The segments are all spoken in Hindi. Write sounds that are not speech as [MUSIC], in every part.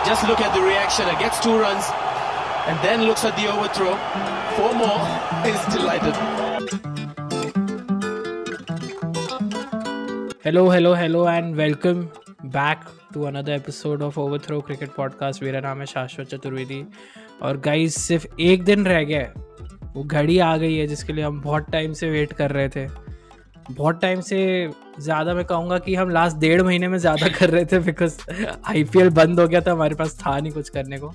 But just look at the reaction. It gets two runs and then looks at the overthrow. Four more. Is delighted. Hello, hello, hello, and welcome back to another episode of Overthrow Cricket Podcast. मेरा नाम है शाश्वत चतुर्वेदी और गाइस सिर्फ़ एक दिन रह गया है वो घड़ी आ गई है जिसके लिए हम बहुत टाइम से वेट कर रहे थे बहुत टाइम से ज़्यादा मैं कहूँगा कि हम लास्ट डेढ़ महीने में ज़्यादा कर रहे थे बिकॉज़ आईपीएल बंद हो गया था, हमारे पास था नहीं कुछ करने को।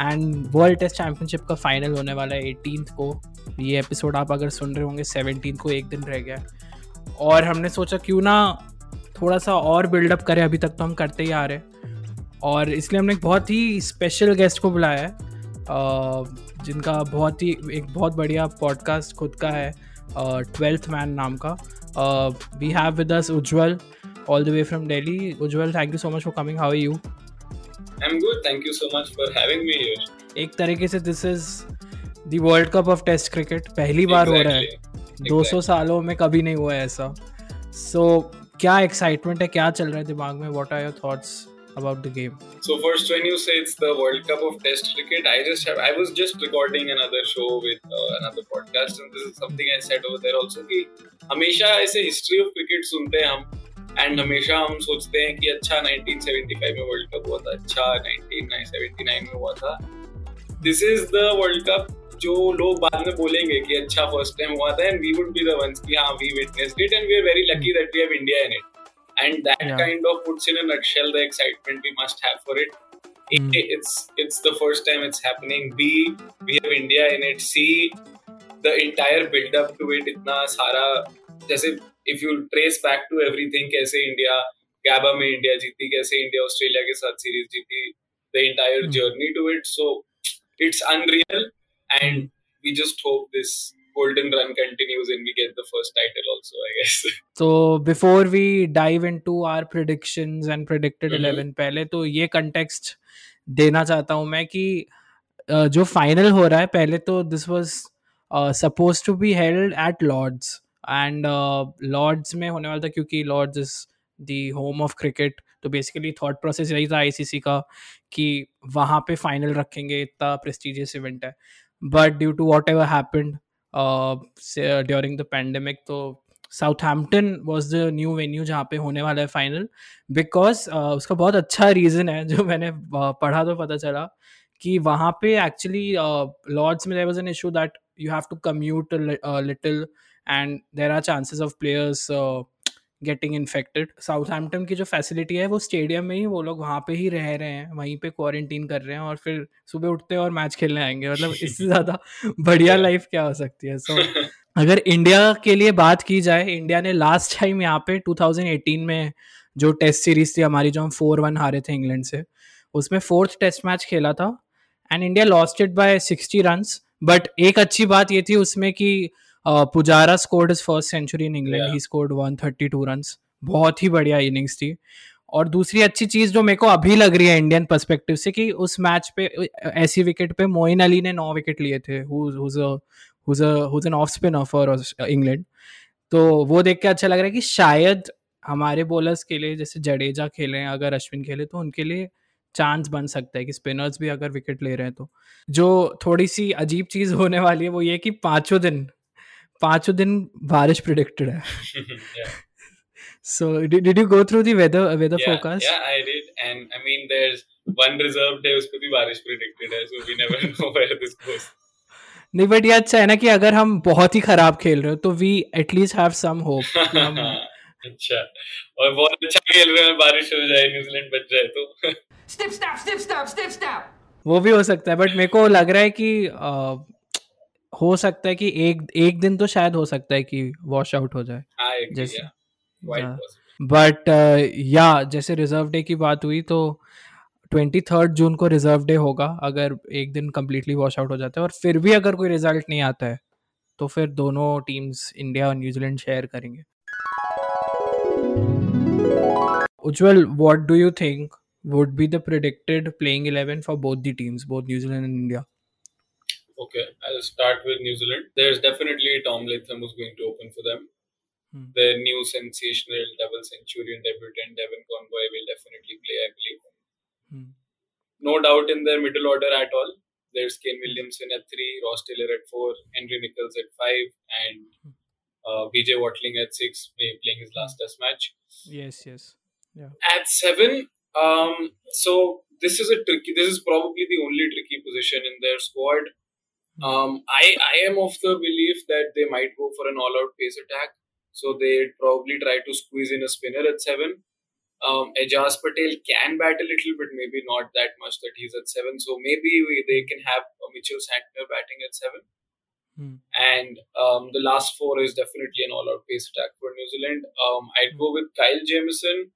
एंड वर्ल्ड टेस्ट चैम्पियनशिप का फाइनल होने वाला है एटीन को। ये एपिसोड आप अगर सुन रहे होंगे सेवनटीन को एक दिन रह गया। और हमने सोचा क्यों ना थोड़ा सा और बिल्डअप करें, अभी तक तो हम करते ही आ रहे और इसलिए हमने एक बहुत ही स्पेशल गेस्ट को बुलाया है। जिनका बहुत ही, एक बहुत बढ़िया पॉडकास्ट खुद का है ट्वेल्थ मैन नाम का। We have with us Ujwal, all the way from Delhi. Ujjwal, thank you so much for coming. How are you? I'm good. Thank you so much for having me here. एक तरीके से this is the world cup of test cricket पहली बार exactly. हो रहा है exactly. 200 सालों में कभी नहीं हुआ ऐसा सो so, क्या एक्साइटमेंट है क्या चल रहा है दिमाग में what are your thoughts about the game? So first, when you say it's the World Cup of Test cricket, I just have I was just recording another show with uh, another podcast, and this is something I said over there also कि हमेशा ऐसे हिस्ट्री ऑफ क्रिकेट सुनते हैं हम एंड हमेशा हम सोचते हैं कि अच्छा 1975 में वर्ल्ड कप हुआ था अच्छा 1979 में हुआ था this is the world cup जो लोग बाद में बोलेंगे कि अच्छा फर्स्ट टाइम हुआ था and we would be the ones कि हाँ we witnessed it and we are very lucky that we have India in it and that yeah. kind of puts in a nutshell the excitement we must have for it. Mm. A, it's it's the first time it's happening. B we have India in it. C the entire build up to it इतना सारा जैसे if you trace back to everything कैसे इंडिया गैबा में इंडिया जीती कैसे इंडिया ऑस्ट्रेलिया के साथ सीरीज जीती the entire mm. journey to it so it's unreal and we just hope this golden run continues and we get the first title also i guess. [LAUGHS] So before we dive into our predictions and predicted mm-hmm. 11 पहले तो ये context देना चाहता हूँ मैं कि जो फाइनल हो रहा है पहले तो this was suppose to be held at Lord's and Lord's में होने वाला था क्योंकि Lord's is the home of cricket तो बेसिकली थॉट प्रोसेस यही था आईसीसी का कि वहाँ पे फाइनल रखेंगे इतना प्रेस्टिजियस इवेंट है। But due to whatever happened during the pandemic तो Southampton was the new venue जहाँ पे होने वाला है फाइनल बिकॉज़ uh, उसका बहुत अच्छा रीज़न है जो मैंने uh, पढ़ा तो पता चला कि वहाँ पे एक्चुअली लॉर्ड्स में there was an issue that you have to commute little and there are chances of players getting infected Southampton की जो फैसिलिटी है वो स्टेडियम में ही वो लोग वहाँ पे ही रह रहे हैं वहीं पे क्वारंटीन कर रहे हैं और फिर सुबह उठते हैं और मैच खेलने आएँगे। मतलब इससे [LAUGHS] ज़्यादा बढ़िया लाइफ क्या हो सकती है? सो so, [LAUGHS] अगर इंडिया के लिए बात की जाए इंडिया ने लास्ट टाइम यहाँ पे 2018 में जो टेस्ट सीरीज़ थी हमारी जो हम फोर वन हारे थे इंग्लैंड से उसमें फोर्थ टेस्ट मैच खेला था। And India lost it by sixty run but एक अच्छी बात ये थी उसमें कि Pujara scored his first century in England he scored 132 runs बहुत ही बढ़िया इनिंग्स थी। और दूसरी अच्छी चीज़ जो मेरे को अभी लग रही है इंडियन पर्सपेक्टिव से कि उस मैच पे ऐसी विकेट पे मोइन अली ने नौ विकेट लिए थे। An off spinner for England तो वो देख के अच्छा लग रहा है कि शायद हमारे बॉलर्स के लिए जैसे जडेजा खेले अगर अश्विन खेले तो उनके लिए चांस बन सकता है कि स्पिनर्स भी अगर विकेट ले रहे हैं तो। जो थोड़ी सी अजीब चीज़ होने वाली है वो ये कि पाँचों दिन पाँचों दिन बारिश प्रिडिक्टेड है। [LAUGHS] So did, did you go through the weather weather yeah, forecast? yeah i did. And i mean there's one reserve day उस पे भी बारिश predicted है so we never [LAUGHS] know where this goes. नहीं बट ये अच्छा है ना कि अगर हम बहुत ही खराब खेल रहे हो तो we at least have some hope अच्छा। और बहुत अच्छा खेल रहे हैं बारिश हो जाए न्यूजीलैंड बच जाए तो। स्टिप स्टैप स्टिप स्टैप स्टिप स्टैप वो भी हो सकता है बट मेरे को लग रहा है कि हो सकता है कि एक एक दिन तो शायद हो सकता है कि वॉश आउट हो जाए। जैसे बट या जैसे रिज़र्व डे की बात हुई तो ट्वेंटी थर्ड जून को रिज़र्व डे होगा अगर एक दिन कम्प्लीटली वॉश आउट हो जाता है। और फिर भी अगर कोई रिज़ल्ट नहीं आता है तो फिर दोनों टीम्स इंडिया और न्यूजीलैंड शेयर करेंगे। Ujjwal what do you think would be the predicted playing 11 for both the teams both new zealand and india? Okay, I'll start with New Zealand. There's definitely Tom Latham who's going to open for them. Hmm. Their new sensational double centurion debutant Devon Convoy will definitely play, I believe. Hmm. no doubt in their middle order at all. There's Kane Williamson at three, Ross Taylor at four, Henry Nichols at five, and uh, BJ Watling at six, playing his last test match. Yes, yes. Yeah. At seven, um, so this is a tricky. This is probably the only tricky position in their squad. Um, I I am of the belief that they might go for an all-out pace attack. So they probably try to squeeze in a spinner at seven. Um, Ajaz Patel can bat a little, but maybe not that much that he's at seven. So maybe we, they can have Mitchell Santner batting at seven. Hmm. And um, the last four is definitely an all-out pace attack for New Zealand. Um, I'd go with Kyle Jamieson,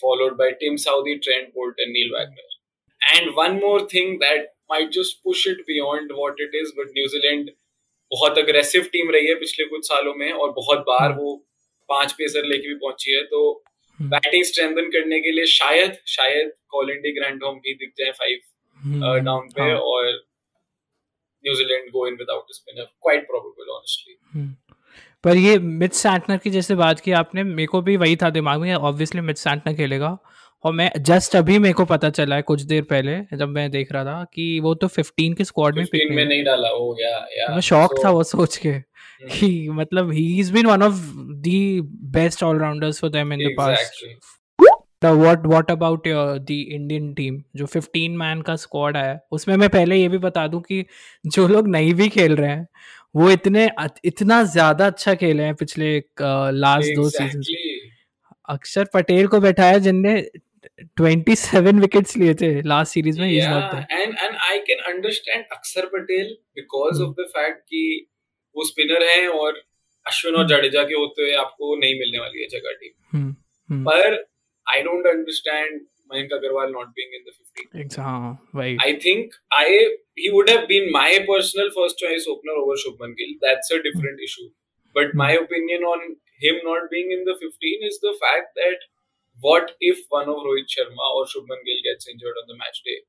followed by Tim Southee, Trent Boult, and Neil Wagner. And one more thing that might just push it beyond what it is, but New Zealand बहुत अग्रेसिव टीम रही है पिछले कुछ सालों में और बहुत बार वो पाँच पेसर लेके भी पहुँची है तो बैटिंग स्ट्रेंथन करने के लिए शायद शायद कॉलिंडी ग्रैंड होम भी दिख जाए फाइव डाउन पे और New Zealand go in without spinner quite probable honestly पर ये मिथ सैंटनर की जैसे बात की आपने मेरे को भी वही था दिमाग में ऑब्वियसली मिथ सैंटनर खेलेगा। और मैं जस्ट अभी मेरे को पता चला है कुछ देर पहले जब मैं देख रहा था कि वो तो 15 के स्क्वाड में पिक में नहीं डाला वो या या मैं शॉक so, था वो सोच के कि मतलब he is been one of the best allrounders for them in the past what what about the Indian team जो 15 मैन का स्क्वाड आया उसमें मैं पहले ये भी बता दूँ कि जो लोग नहीं भी खेल रहे हैं वो इतने इतना ज़्यादा अच्छा खेले हैं पिछले लास्ट uh, दो सीज़न अक्षर पटेल को बैठाया जिनने 27 विकेट्स लिए थे लास्ट सीरीज़ में and and I can understand Akshar Patel because of the fact कि वो स्पिनर हैं और अश्विन और जडेजा के होते हुए आपको नहीं मिलने वाली है जगह टीम पर I don't understand Mayank Agarwal not being in the 15 exactly white I think I he would have been my personal first choice opener over Shubman Gill that's a different issue but my opinion on him not being in the 15 is the fact that what if one of Rohit Sharma or Shubman Gill gets injured on the match day?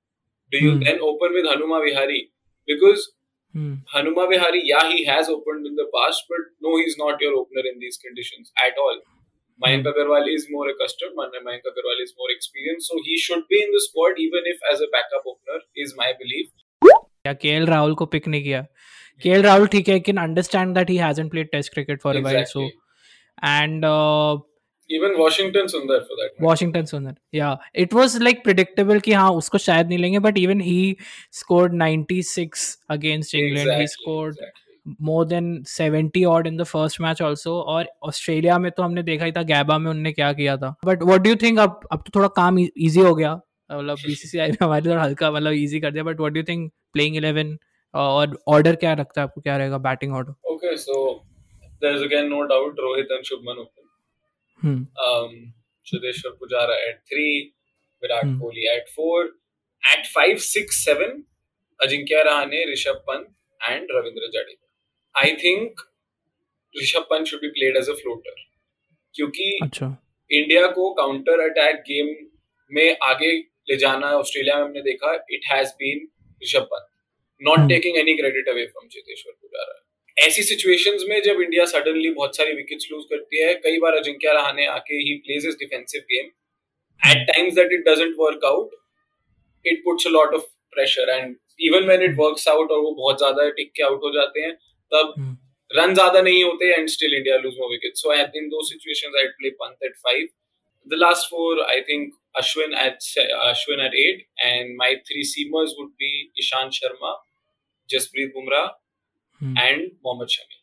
Do you mm. then open with Hanuma Vihari? Because mm. Hanuma Vihari, yeah, he has opened in the past, but no, he's not your opener in these conditions at all. Mayank mm. Agarwal is more accustomed, Mayank Agarwal is more experienced, so he should be in the squad even if as a backup opener, is my belief. या के एल राहुल को पिक नहीं किया के एल राहुल ठीक है can understand that he hasn't played test cricket for a while so and even Washington Sundar for that Washington Sundar या इट वाज लाइक प्रेडिक्टेबल कि हाँ उसको शायद नहीं लेंगे but even he scored 96 against England he scored more than 70 odd in the first match also और ऑस्ट्रेलिया में तो हमने देखा ही था गैबा में उन्होंने क्या किया था। But what do you think अब अब तो थोड़ा काम इजी हो गया। मतलब [LAUGHS] बीसीसीआई ने हमारे थोड़ा हल्का मतलब इजी कर दिया। But what do you think playing 11 और ऑर्डर क्या रखता है आपको? क्या रहेगा? Batting order okay so there is again no doubt Rohit and Shubman open. Cheteshwar Pujara at three Virat Kohli at four at five six seven Ajinkya Rahane Rishabh Pant and Ravindra Jadeja I think Rishabh Pant should be played as a floater क्योंकि अच्छा। इंडिया को काउंटर अटैक गेम में आगे ले जाना ऑस्ट्रेलिया में हमने देखा it has been Rishabh Pant not taking any credit away from Cheteshwar Pujara ऐसी सिचुएशंस में जब इंडिया सडनली बहुत सारी विकेट्स लूज करती है कई बार अजिंक्य रहाने आके he plays is defensive game at times that it doesn't work out it puts a lot of pressure and even when it works out और वो बहुत ज़्यादा टिक के आउट हो जाते हैं तब रन hmm. ज़्यादा नहीं होते and still India lose more wicket so at इन दो situations I play Pant at 5 the last four i think ashwin at ashwin at 8 and my three seamers would be ishan sharma jasprit bumrah and Mohammed Shami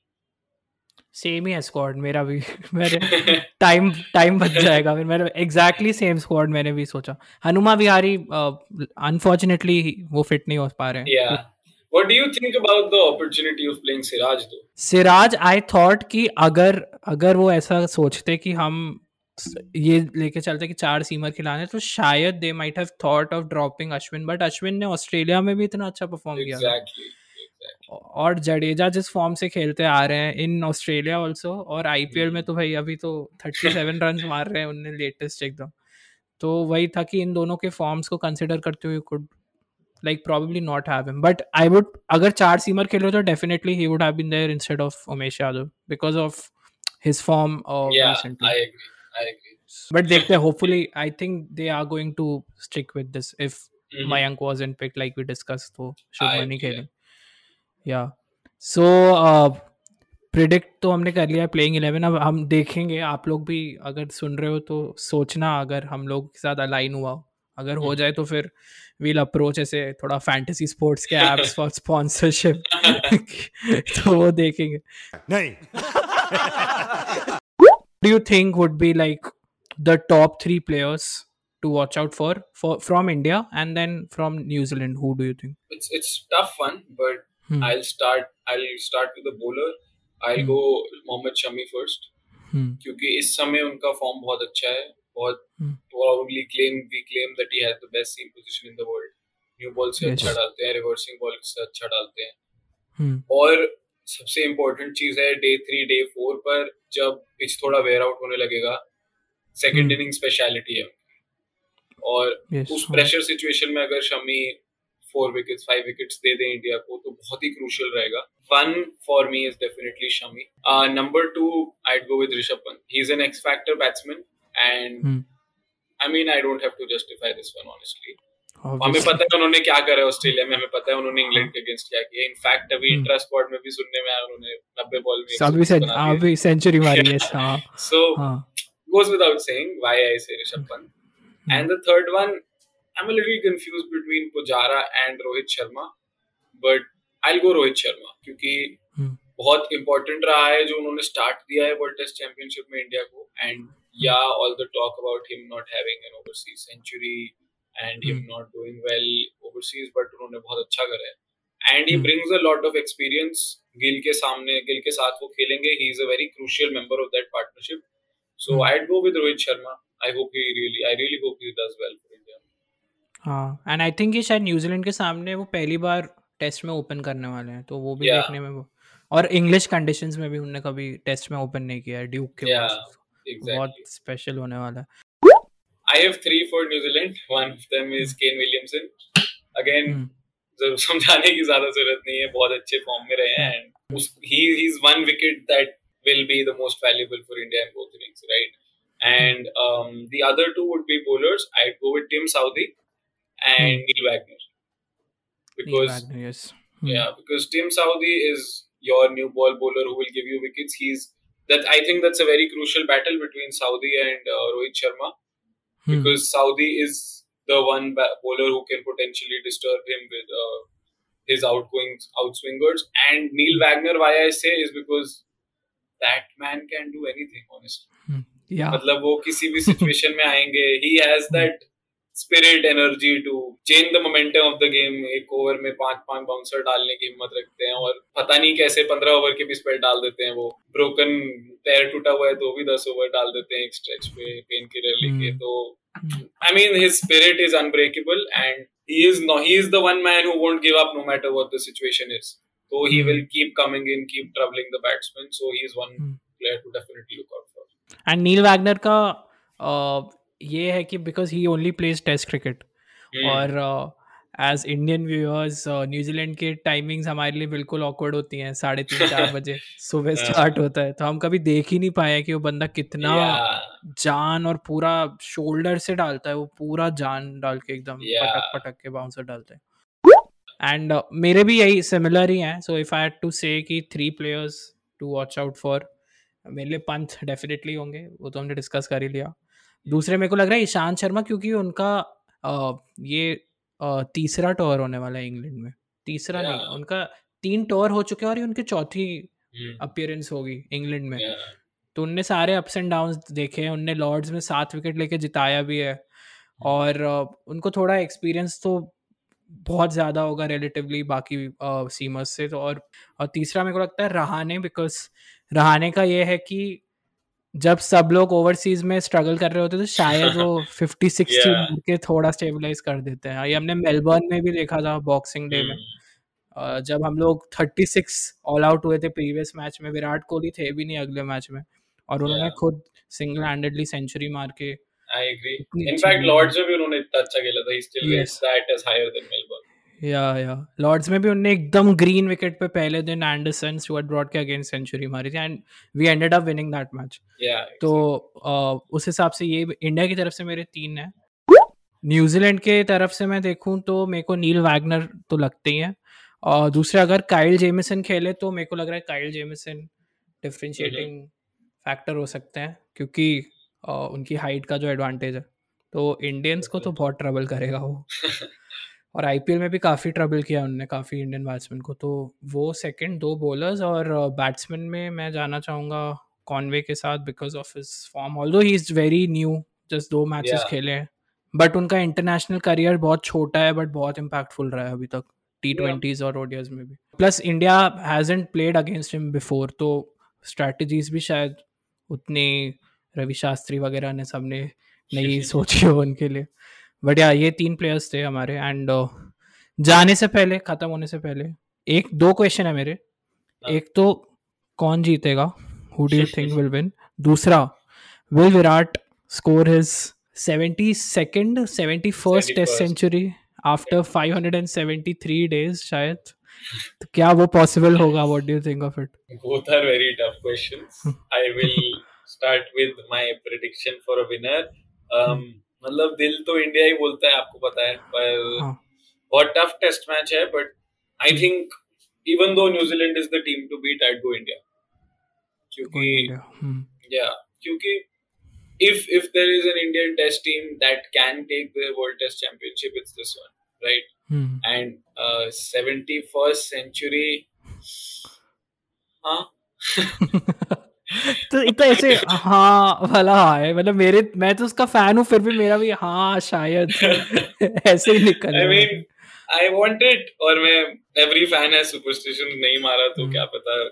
same ही है स्क्वाड मेरा भी [LAUGHS] मेरे [LAUGHS] टाइम टाइम बच जाएगा फिर मेरा एग्जैक्टली सेम स्क्वाड मैंने भी सोचा हनुमा विहारी अनफॉर्चुनेटली वो फिट नहीं हो पा रहे हैं yeah. What do you think about the opportunity of playing Siraj though? Siraj I thought कि अगर अगर वो ऐसा सोचते कि हम ये लेके चलते कि चार सीमर खिलाने तो शायद they might have thought of dropping Ashwin but Ashwin ने ऑस्ट्रेलिया में भी इतना अच्छा परफॉर्म exactly. किया और जडेजा जिस फॉर्म से खेलते आ रहे हैं इन ऑस्ट्रेलिया ऑल्सो और आईपीएल में तो भाई अभी तो थर्टी सेवन रन मार रहे हैं उनने लेटेस्ट एकदम। तो वही था कि इन दोनों के फॉर्म्स को कंसिडर करते हुए could like probably not have him but I would अगर चार सीमर खेलो तो definitely he would have been there instead of Umesh Yadav because of his form but देखते हैं hopefully I think they are going to stick with this if Mhm. Mayank wasn't picked like we discussed तो शुभमन ही खेले। या। सो प्रिडिक्ट uh, तो हमने कर लिया प्लेइंग इलेवन अब हम देखेंगे आप लोग भी अगर सुन रहे हो तो सोचना अगर हम लोग के साथ अलाइन हुआ अगर हो जाए तो फिर वील अप्रोच ऐसे थोड़ा फैंटेसी स्पोर्ट्स के एप्स फॉर स्पॉन्सरशिप तो वो देखेंगे। नहीं। Do you think would be like the top three players to watch out for for from India and then from New Zealand who do you think it's it's tough one but Hmm. I'll start. I'll start with the bowler. I'll Hmm. go Mohammad Shami first Hmm. क्योंकि इस समय उनका फॉर्म बहुत अच्छा है बहुत Hmm. probably claim we claim that he has the best seam position in the world new ball से Yes. अच्छा डालते हैं रिवर्सिंग बॉल से अच्छा डालते हैं Hmm. और सबसे इम्पोर्टेंट चीज़ है डे थ्री डे फोर पर जब पिच थोड़ा वेयर आउट होने लगेगा सेकंड Hmm. इनिंग स्पेशलिटी है और Yes. उस हाँ. प्रेशर सिचुएशन में अगर Shami four wickets five wickets दे दे इंडिया को तो बहुत ही क्रूशियल रहेगा। One for me is definitely Shami number two I'd go with Rishabh Pant he is an X factor batsman and Hmm. I mean I don't have to justify this one honestly हमें पता है उन्होंने क्या करा है ऑस्ट्रेलिया में हमें पता है उन्होंने इंग्लैंड के अगेंस्ट क्या किया इनफैक्ट अभी Hmm. इंट्रा स्क्वाड में भी सुनने में आया उन्होंने 90 बॉल में अभी अभी सेंचुरी मारी है [LAUGHS] हाँ। सो goes without saying why I say Rishabh Pant. And the third one, I'm a little confused between Pujara and Rohit Sharma, but I'll go Rohit Sharma क्योंकि Hmm. बहुत important रहा है जो उन्होंने स्टार्ट दिया है वर्ल्ड टेस्ट चैंपियनशिप में इंडिया को एंड या all the talk about him not having an overseas century and him Hmm. Not doing well overseas but उन्होंने बहुत अच्छा करा है and he Hmm. Brings a lot of experience Gill के सामने गिल के साथ वो खेलेंगे he is a very crucial member of that partnership So Hmm. I'd go with Rohit Sharma. I hope he really, I really hope he does well for India. हाँ एंड आई थिंक ये शायद न्यूजीलैंड के सामने वो पहली बार टेस्ट में ओपन करने वाले हैं तो वो भी Yeah. देखने में वो और इंग्लिश कंडीशंस में भी उनने कभी टेस्ट में ओपन नहीं किया है ड्यूक के Yeah, पास exactly. बहुत स्पेशल होने वाला है I have three for New Zealand. One of them is Kane Williamson. Again, Hmm. ज़रूर समझाने की ज़्यादा ज़रूरत नहीं है बहुत अच्छे फॉर्म में रहे हैं एंड उस he he's one wicket that will be the most valuable for India in both innings, right? And um, the other two would be bowlers. I'd go with Tim Saudi and Neil Wagner Neil because Wagner, yes. Yeah, because Tim Saudi is your new ball bowler who will give you wickets. He's that I think that's a very crucial battle between Saudi and uh, Rohit Sharma Hmm. because Saudi is the one ba- bowler who can potentially disturb him with uh, his outgoing outswingers. And Neil Wagner, why I say is because that man can do anything. Honestly, Yeah. मतलब वो किसी भी सिचुएशन में आएंगे he has that spirit energy to change the momentum of the game एक ओवर में पाँच पाँच बाउंसर डालने की हिम्मत रखते हैं और पता नहीं कैसे पंद्रह ओवर के भी स्पेल डाल देते हैं वो ब्रोकन पैर टूटा हुआ है तो भी दस ओवर डाल देते हैं एक स्ट्रेच पे पेन किलर लेके Hmm. तो Hmm. I mean his spirit is unbreakable and he is no he is the one man who won't give up no matter what the situation is so he Hmm. will keep coming in keep troubling the batsman so he is one Hmm. player to definitely look out for and Neil Wagner का uh, ये है कि because he only plays test cricket. और as Indian viewers New Zealand के टाइमिंग्स हमारे लिए बिल्कुल ऑकवर्ड होती हैं साढ़े तीन [LAUGHS] चार बजे सुबह हाँ। स्टार्ट होता है तो हम कभी देख ही नहीं पाए कि वो बंदा कितना Yeah. जान और पूरा शोल्डर से डालता है वो पूरा जान डाल के एकदम Yeah. पटक पटक के बाउंसर डालता है एंड uh, मेरे भी यही सिमिलर ही हैं so if I had to say कि three players to watch out for मेरे लिए पंथ डेफिनेटली होंगे वो तो हमने डिस्कस कर ही लिया दूसरे मेरे को लग रहा है ईशांत शर्मा क्योंकि उनका अ, ये अ, तीसरा टूर होने वाला है इंग्लैंड में। तीसरा नहीं उनका तीन टूर हो चुके हैं और ये उनकी चौथी. अपियरेंस होगी इंग्लैंड में। Yeah. तो उनने सारे अप्स एंड डाउन देखे हैं उनने लॉर्ड्स में सात विकेट लेके जिताया भी है। और उनको थोड़ा एक्सपीरियंस तो बहुत ज़्यादा होगा रिलेटिवली बाकी सीमर्स से तो। और, और तीसरा मेरे को लगता है रहाने बिकॉज़ रहाने का ये है कि जब सब लोग ओवरसीज में स्ट्रगल कर रहे होते तो शायद वो फिफ्टी [LAUGHS] सिक्सटी Yeah. के थोड़ा स्टेबलाइज कर देते हैं ये हमने मेलबर्न में भी देखा था बॉक्सिंग डे में Hmm. अ, जब हम लोग 36 ऑल आउट हुए थे प्रीवियस मैच में विराट कोहली थे भी नहीं अगले मैच में और उन्होंने Yeah. खुद सिंगल हैंडेडली सेंचुरी मार के अच्छी fact, गेंद Lords में भी उन्होंने इतना अच्छा खेला था. Still Yes. gets that as higher than Melbourne. या या। लॉर्ड्स में भी उन्होंने एकदम ग्रीन विकेट पे पहले दिन एंडरसन स्टुअर्ट ब्रॉड के अगेंस्ट सेंचुरी मारी थी and we ended up winning that match. तो अ, उस हिसाब से ये इंडिया की तरफ़ से मेरे तीन है। न्यूजीलैंड के तरफ़ से मैं देखूँ तो मेरे को नील वैगनर तो लगते ही हैं। और दूसरा अगर काइल जेमिसन खेले तो मेरे को लग रहा है काइल जेमिसन डिफ्रेंशिएटिंग फैक्टर हो सकते हैं क्योंकि uh, उनकी हाइट का जो एडवांटेज है। तो इंडियंस को तो बहुत ट्रबल करेगा वो। [LAUGHS] और आईपीएल में भी काफ़ी ट्रबल किया उनने काफ़ी इंडियन बैट्समैन को। तो वो सेकंड दो बॉलर्स और बैट्समैन में मैं जाना चाहूँगा कॉनवे के साथ because of his form although he is very new just दो मैचेस Yeah. खेले हैं। बट उनका इंटरनेशनल करियर बहुत छोटा है बट बहुत इम्पैक्टफुल रहा है अभी तक। टी ट्वेंटीज और ओडियज में भी। Plus India hasn't played against him before तो स्ट्रैटेजीज भी शायद उतनी रवि शास्त्री वगैरह ने सबने [LAUGHS] नहीं सोची हो उनके लिए। बट या ये तीन प्लेयर्स थे हमारे एंड जाने से पहले खत्म होने से पहले एक दो क्वेश्चन है मेरे। हाँ। एक तो कौन जीतेगा? Who do you think will win दूसरा will Virat score his 72nd 71st test century after 573 days शायद? तो क्या वो पॉसिबल होगा? What do you think of it both are very tough questions. [LAUGHS] I will start with my prediction for a winner. Um, मतलब दिल तो इंडिया ही बोलता है आपको पता है पर हाँ। बहुत टफ टेस्ट मैच है but I think even though New Zealand is the team to beat at go India क्योंकि या क्योंकि if if there is an Indian test team that can take the world test championship it's this one right and 71st century हाँ तो इतना ऐसे हाँ भला है मतलब मेरे मैं तो उसका फ़ैन हूँ फिर भी मेरा भी हाँ शायद ऐसे ही निकल I mean, I want it और मैं every fan है superstition नहीं मारा तो क्या पता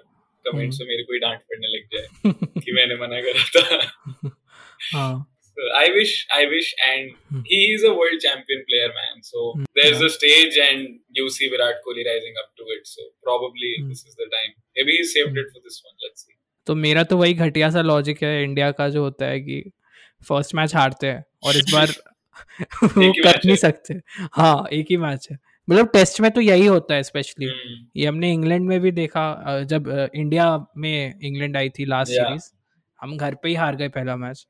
कमेंट्स में मेरे को ही डांट पड़ने लग जाए कि मैंने मना करा था हाँ I wish, I wish, and Hmm. he is a world champion player, man. So there's a stage, and you see Virat Kohli rising up to it. So probably Hmm. this is the time. Maybe he saved it for this one. तो मेरा तो वही घटिया सा लॉजिक है इंडिया का जो होता है कि फ़र्स्ट मैच हारते हैं और इस बार [LAUGHS] वो कर नहीं सकते। हाँ एक ही मैच है। मतलब टेस्ट में तो यही होता है स्पेशली Hmm. ये हमने इंग्लैंड में भी देखा जब इंडिया में इंग्लैंड आई थी लास्ट. सीरीज़ हम घर पे ही हार गए पहला मैच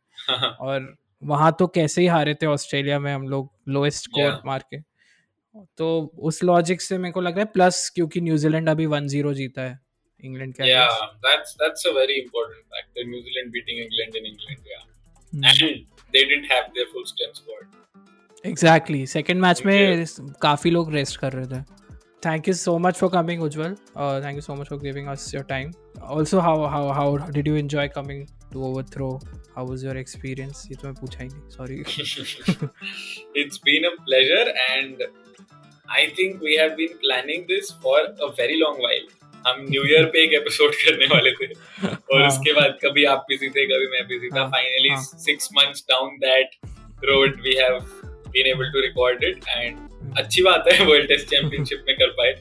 और वहाँ तो कैसे ही हारे थे ऑस्ट्रेलिया में हम लोग लोएस्ट स्कोर. मार के। तो उस लॉजिक से मेरे को लग रहा है प्लस क्योंकि न्यूजीलैंड अभी वन ज़ीरो जीता है। इंग्लैंड के yeah, against. that's that's a very important factor. New Zealand beating England in England. Yeah, Hmm. and they didn't have their full strength squad. Exactly second match में Okay. काफी लोग रेस्ट कर रहे थे thank you so much for coming Ujjwal thank you so much for giving us your time also how how how did you enjoy coming to over throw how was your experience ये तो मैं पूछा ही नहीं sorry [LAUGHS] it's been a pleasure, and I think we have been planning this for a very long while. हम न्यू ईयर पे एक एपिसोड करने वाले थे और हाँ। उसके बाद कभी आप बिज़ी थे कभी मैं बिज़ी था finally. Six months down that road we have been able to record it and अच्छी बात है वर्ल्ड टेस्ट चैंपियनशिप में कर पाए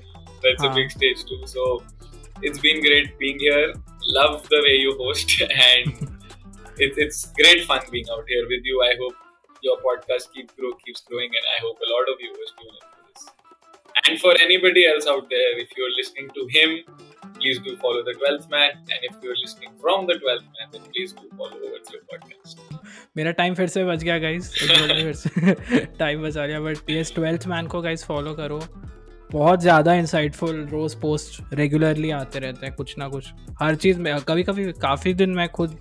that's a. Big stage too so it's been great being here love the way you host and it's [LAUGHS] it's great fun being out here with you. I hope your podcast keep grow keeps growing, and I hope a lot of viewers tune this. And for anybody else out there, if you're listening to him, please do follow the Twelfth Man. And if you're listening from the Twelfth Man, then please do follow What's Your Podcast. मेरा टाइम फिर से बच गया गाइस फिर से टाइम बचा लिया बट यस ट्वेल्थ मैन को गाइस फॉलो करो बहुत ज़्यादा इंसाइटफुल रोज पोस्ट रेगुलरली आते रहते हैं कुछ ना कुछ हर चीज़ में कभी कभी काफ़ी दिन मैं खुद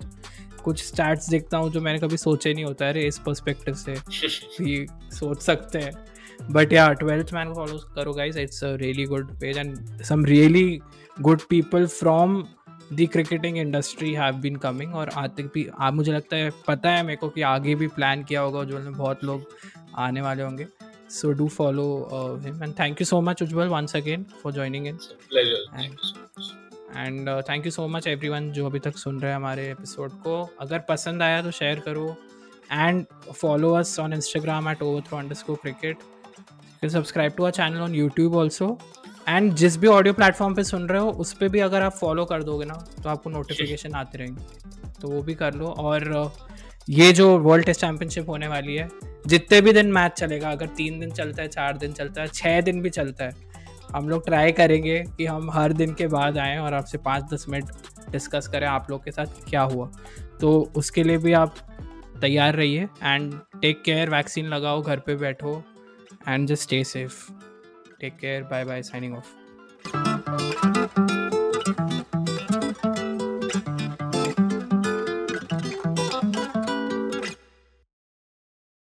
कुछ स्टैट्स देखता हूँ जो मैंने कभी सोचा नहीं होता है अरे इस पर्सपेक्टिव से। [LAUGHS] भी सोच सकते हैं। बट या ट्वेल्थ मैन को फॉलो करो guys it's a really good page and some really good people from the cricketing industry have been coming और आते भी आप मुझे लगता है पता है मेरे को कि आगे भी प्लान किया होगा जो में बहुत लोग आने वाले होंगे। So do follow him and thank you so much Ujjwal once again for joining in It's a pleasure. Thank you so much. And thank you so much everyone जो अभी तक सुन रहे हैं हमारे एपिसोड को अगर पसंद आया तो शेयर करो and follow us on Instagram at over throw underscore cricket subscribe to our channel on YouTube also and जिस भी ऑडियो प्लेटफॉर्म पे सुन रहे हो उस पर भी अगर आप फॉलो कर दोगे ना तो आपको नोटिफिकेशन आते रहेंगे तो वो भी कर लो और uh, ये जो वर्ल्ड टेस्ट चैंपियनशिप होने वाली है जितने भी दिन मैच चलेगा अगर तीन दिन चलता है चार दिन चलता है छः दिन भी चलता है हम लोग ट्राई करेंगे कि हम हर दिन के बाद आएँ और आपसे पाँच दस मिनट डिस्कस करें आप लोग के साथ क्या हुआ। तो उसके लिए भी आप तैयार रहिए एंड टेक केयर वैक्सीन लगाओ, घर पे बैठो and just stay safe take care bye bye signing off